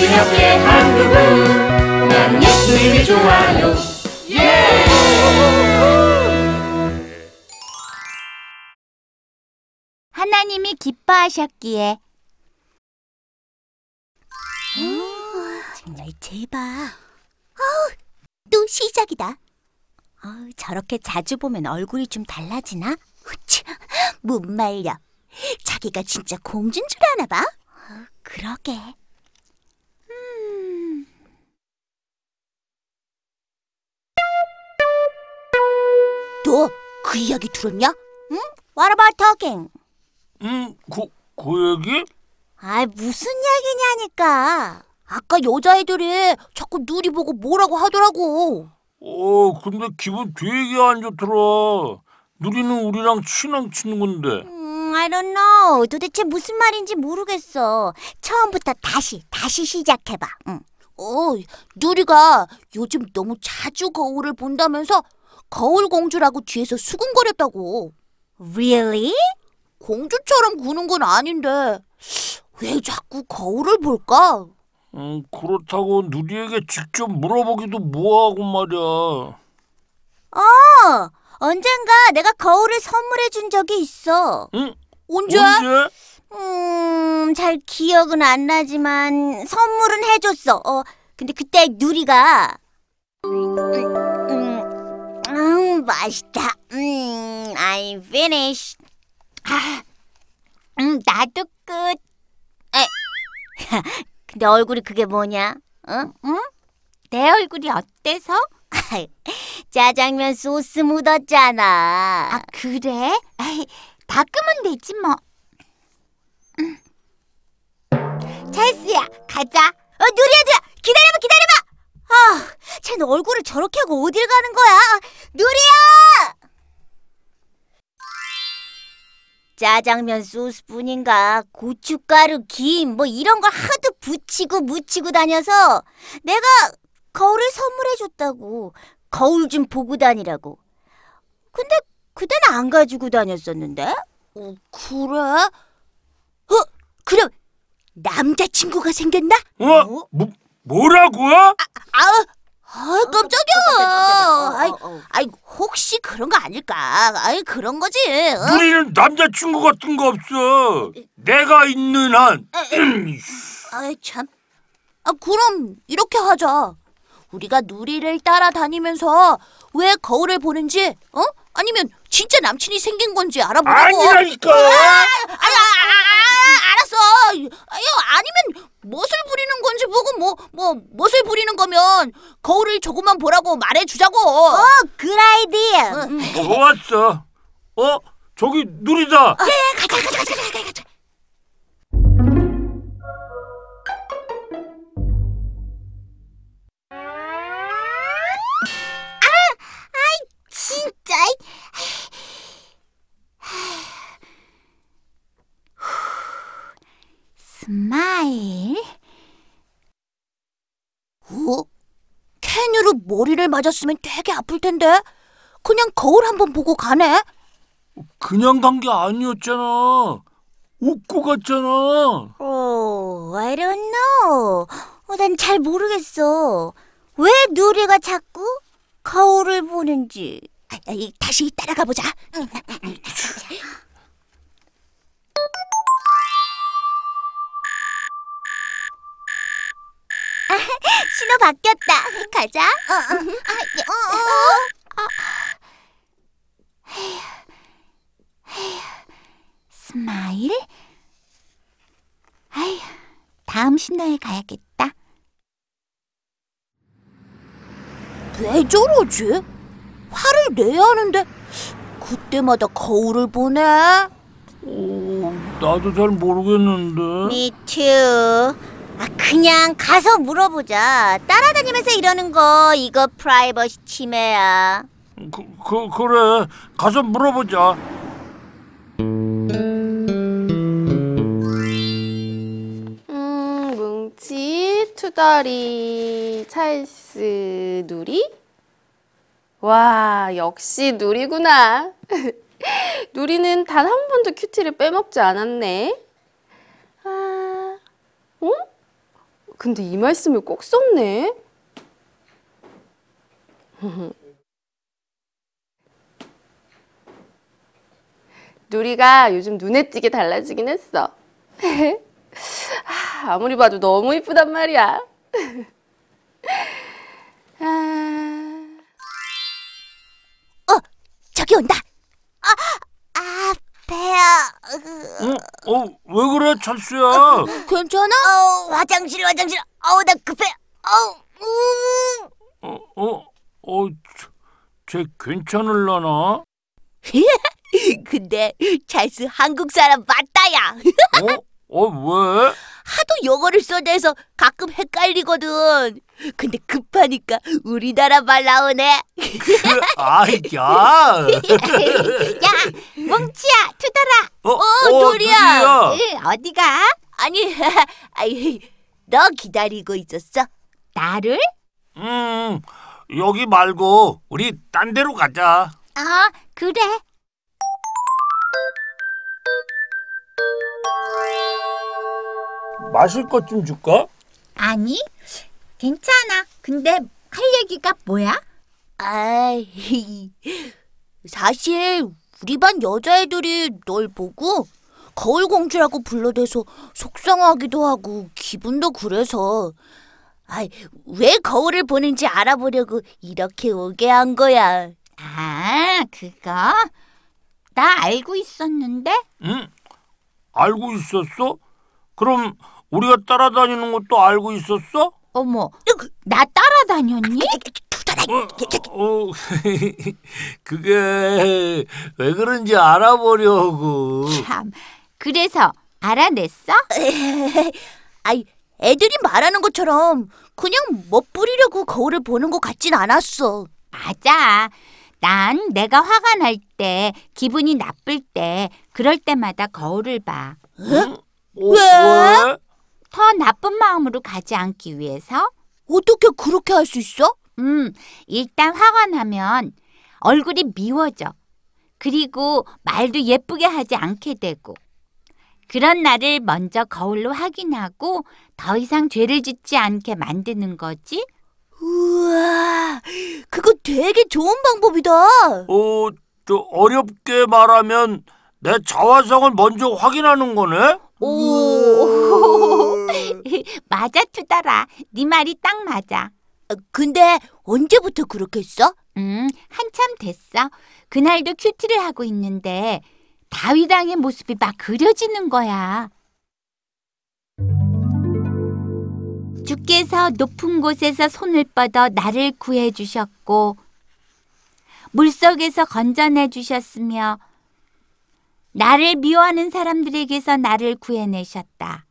그녀께 한 그분 나는 예수님이 좋아요 하나님이 기뻐하셨기에 정말 제발. 아우, 또 시작이다. 아우, 저렇게 자주 보면 얼굴이 좀 달라지나? 후치, 못 말려. 자기가 진짜 공주인 줄 아나 봐. 어, 그러게. 너 그 이야기 들었냐? 응? What about talking? 음, 그, 그 얘기? 아, 무슨 이야기냐니까. 아까 여자애들이 자꾸 누리 보고 뭐라고 하더라고. 어, 근데 기분 되게 안 좋더라. 누리는 우리랑 친한 친구인데. 음, I don't know. 도대체 무슨 말인지 모르겠어. 처음부터 다시, 다시 시작해봐. 응. 어, 누리가 요즘 너무 자주 거울을 본다면서 거울 공주라고 뒤에서 수근거렸다고. Really? 공주처럼 구는 건 아닌데 왜 자꾸 거울을 볼까? 음, 그렇다고 누리에게 직접 물어보기도 뭐하고 말이야. 어, 언젠가 내가 거울을 선물해 준 적이 있어. 응? 언제? 언제? 음, 잘 기억은 안 나지만 선물은 해줬어. 어, 근데 그때 누리가 음, 음, 음, 맛있다. 음, I'm finished. 아, 음, 나도 끝. 에, 근데 얼굴이 그게 뭐냐? 응? 응? 내 얼굴이 어때서? 짜장면 소스 묻었잖아. 아, 그래? 닦으면 되지 뭐. 찰스야, 가자. 어, 누리야, 누리야, 기다려봐, 기다려봐. 아, 쟤는 얼굴을 저렇게 하고 어딜 가는 거야? 누리야! 짜장면 소스뿐인가 고춧가루, 김, 뭐 이런 걸 하도 붙이고 묻히고 다녀서 내가 거울을 선물해줬다고. 거울 좀 보고 다니라고. 근데 그때는 안 가지고 다녔었는데? 어, 그래? 어, 그럼 남자친구가 생겼나? 어? 뭐, 뭐라고? 아, 아 깜짝이야. 아이, 아이, 혹시 그런 거 아닐까? 아이, 그런 거지. 어? 누리는 남자친구 같은 거 없어. 내가 있는 한. 아이, 참. 아, 그럼 이렇게 하자. 우리가 누리를 따라다니면서 왜 거울을 보는지, 어? 아니면 진짜 남친이 생긴 건지 알아보자고. 아니라니까. 아, 아, 아, 아, 알았어. 아유, 아니면 보고 뭐, 뭐 멋을 부리는 거면 거울을 조금만 보라고 말해주자고. 어, good idea. 좋았어. 어? 저기 누리다. 가자, 가자, 가자, 가자, 가자, 가자. 진짜. 스마일. 어? 캔으로 머리를 맞았으면 되게 아플 텐데. 그냥 거울 한번 보고 가네. 그냥 간 게 아니었잖아. 웃고 갔잖아. 어, I don't know. 어, 난잘 모르겠어. 왜 누리가 자꾸 거울을 보는지. 아, 아, 이, 다시 따라가 보자. 아, 신호 바뀌었다. 가자. 어, 어, 아, 어, 어. 헤휴, 헤휴. 스마일? 아휴, 다음 신호에 가야겠다. 왜 저러지? 화를 내야 하는데 그때마다 거울을 보네. 어, 나도 잘 모르겠는데. Me too. 아, 그냥 가서 물어보자. 따라다니면서 이러는 거 이거 프라이버시 침해야. 그, 그, 그래. 가서 물어보자. 음, 뭉치, 투덜이, 찰스, 누리? 와, 역시 누리구나. 누리는 단 한 번도 큐티를 빼먹지 않았네. 아, 어? 근데 이 말씀을 꼭 썼네. 누리가 요즘 눈에 띄게 달라지긴 했어. 아, 아무리 봐도 너무 이쁘단 말이야. 아, 저기 온다. 아, 아 배야. 으, 어? 어? 왜 그래 찰수야? 괜찮아? 어, 화장실 화장실. 어우 나 급해. 어우. 음. 어? 어? 어? 저- 쟤 괜찮을라나? 근데 찰스 한국 사람 맞다야. 어? 어 왜? 하도 영어를 써대서 가끔 헷갈리거든. 근데 급하니까 우리나라 말 나오네. 아이 야. 야, 뭉치야, 투덜아. 어, 어, 도리야. 응, 어디가? 아니, 아이, 너 기다리고 있었어? 나를? 음, 여기 말고 우리 딴 데로 가자. 아, 그래. 마실 것 좀 줄까? 아니, 괜찮아. 근데 할 얘기가 뭐야? 아이, 사실 우리 반 여자애들이 널 보고 거울 공주라고 불러대서 속상하기도 하고 기분도 그래서 아이, 왜 거울을 보는지 알아보려고 이렇게 오게 한 거야. 아, 그거? 나 알고 있었는데? 응? 알고 있었어? 그럼 우리가 따라다니는 것도 알고 있었어? 어머, 나 따라다녔니? 어, 어, 그게 왜 그런지 알아보려고. 참, 그래서 알아냈어? 아이, 애들이 말하는 것처럼 그냥 멋부리려고 거울을 보는 것 같진 않았어. 맞아. 난 내가 화가 날 때, 기분이 나쁠 때, 그럴 때마다 거울을 봐. 응? 어, 왜? 마음으로 가지 않기 위해서? 어떻게 그렇게 할 수 있어? 음, 일단 화가 나면 얼굴이 미워져. 그리고 말도 예쁘게 하지 않게 되고. 그런 나를 먼저 거울로 확인하고 더 이상 죄를 짓지 않게 만드는 거지. 우와, 그거 되게 좋은 방법이다. 어, 저 어렵게 말하면 내 자화상을 먼저 확인하는 거네? 오. 맞아, 투달아. 네 말이 딱 맞아. 근데 언제부터 그렇게 했어? 음, 한참 됐어. 그날도 큐티를 하고 있는데 다윗왕의 모습이 막 그려지는 거야. 주께서 높은 곳에서 손을 뻗어 나를 구해 주셨고 물속에서 건져내 주셨으며 나를 미워하는 사람들에게서 나를 구해내셨다.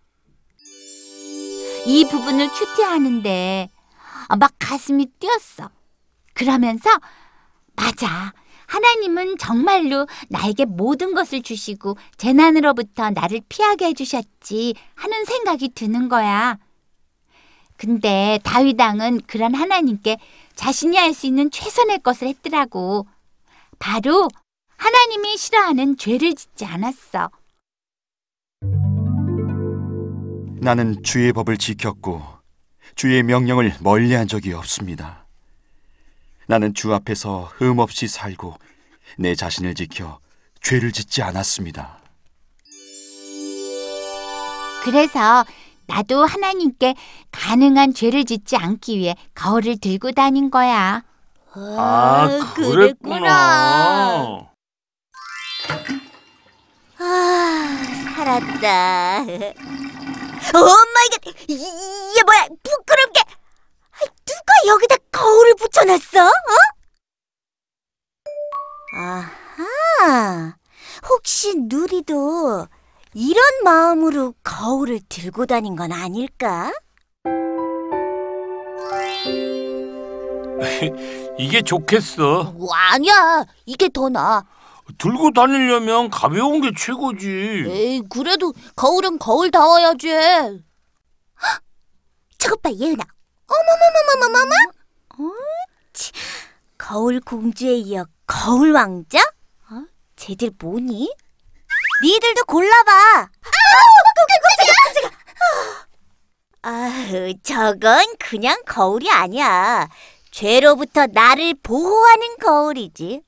이 부분을 큐티하는데 막 가슴이 뛰었어. 그러면서 맞아. 하나님은 정말로 나에게 모든 것을 주시고 재난으로부터 나를 피하게 해주셨지 하는 생각이 드는 거야. 근데 다윗 왕은 그런 하나님께 자신이 할 수 있는 최선의 것을 했더라고. 바로 하나님이 싫어하는 죄를 짓지 않았어. 나는 주의 법을 지켰고 주의 명령을 멀리한 적이 없습니다. 나는 주 앞에서 흠 없이 살고 내 자신을 지켜 죄를 짓지 않았습니다. 그래서 나도 하나님께 가능한 죄를 짓지 않기 위해 거울을 들고 다닌 거야. 아, 그랬구나. 아, 살았다. oh my god, 이게 뭐야? 부끄럽게. 아, 누가 여기다 거울을 붙여놨어? 어? 아하, 혹시 누리도 이런 마음으로 거울을 들고 다닌 건 아닐까? 이게 좋겠어. 뭐, 아니야, 이게 더 나아. 들고 다니려면 가벼운 게 최고지. 에이, 그래도 거울은 거울 다워야지. 헉! 저것 봐, 예은아. 어머머머머머머머. 옳지. 거울 공주에 이어 거울 왕자? 어? 쟤들 뭐니? 니들도 골라봐. 아우. 아우, 저건 그냥 거울이 아니야. 죄로부터 나를 보호하는 거울이지.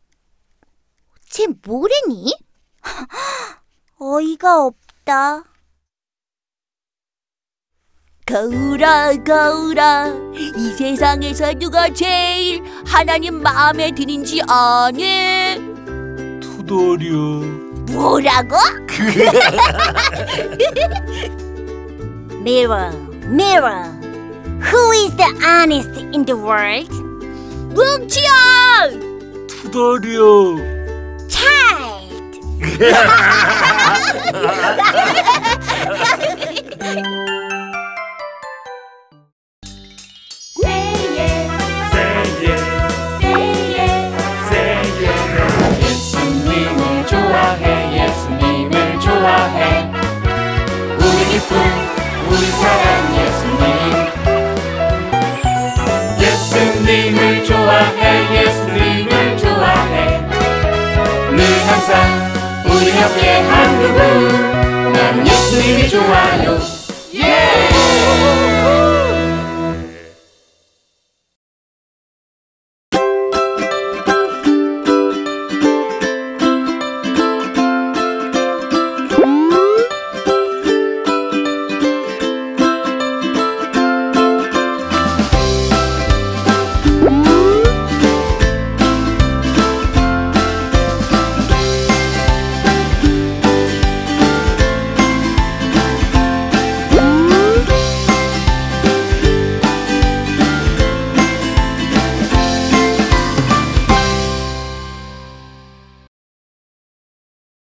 쟤 뭐래니? 어이가 없다. 거울아, 거울아, 이 세상에서 누가 제일 하나님 마음에 드는지 아니? 투덜이야. 뭐라고? mirror, mirror, who is the honest in the world? 뭉치야! 투덜이야. Ha ha ha ha ha! 우리 옆에 한 그분. 나는 예수님이 좋아요. 예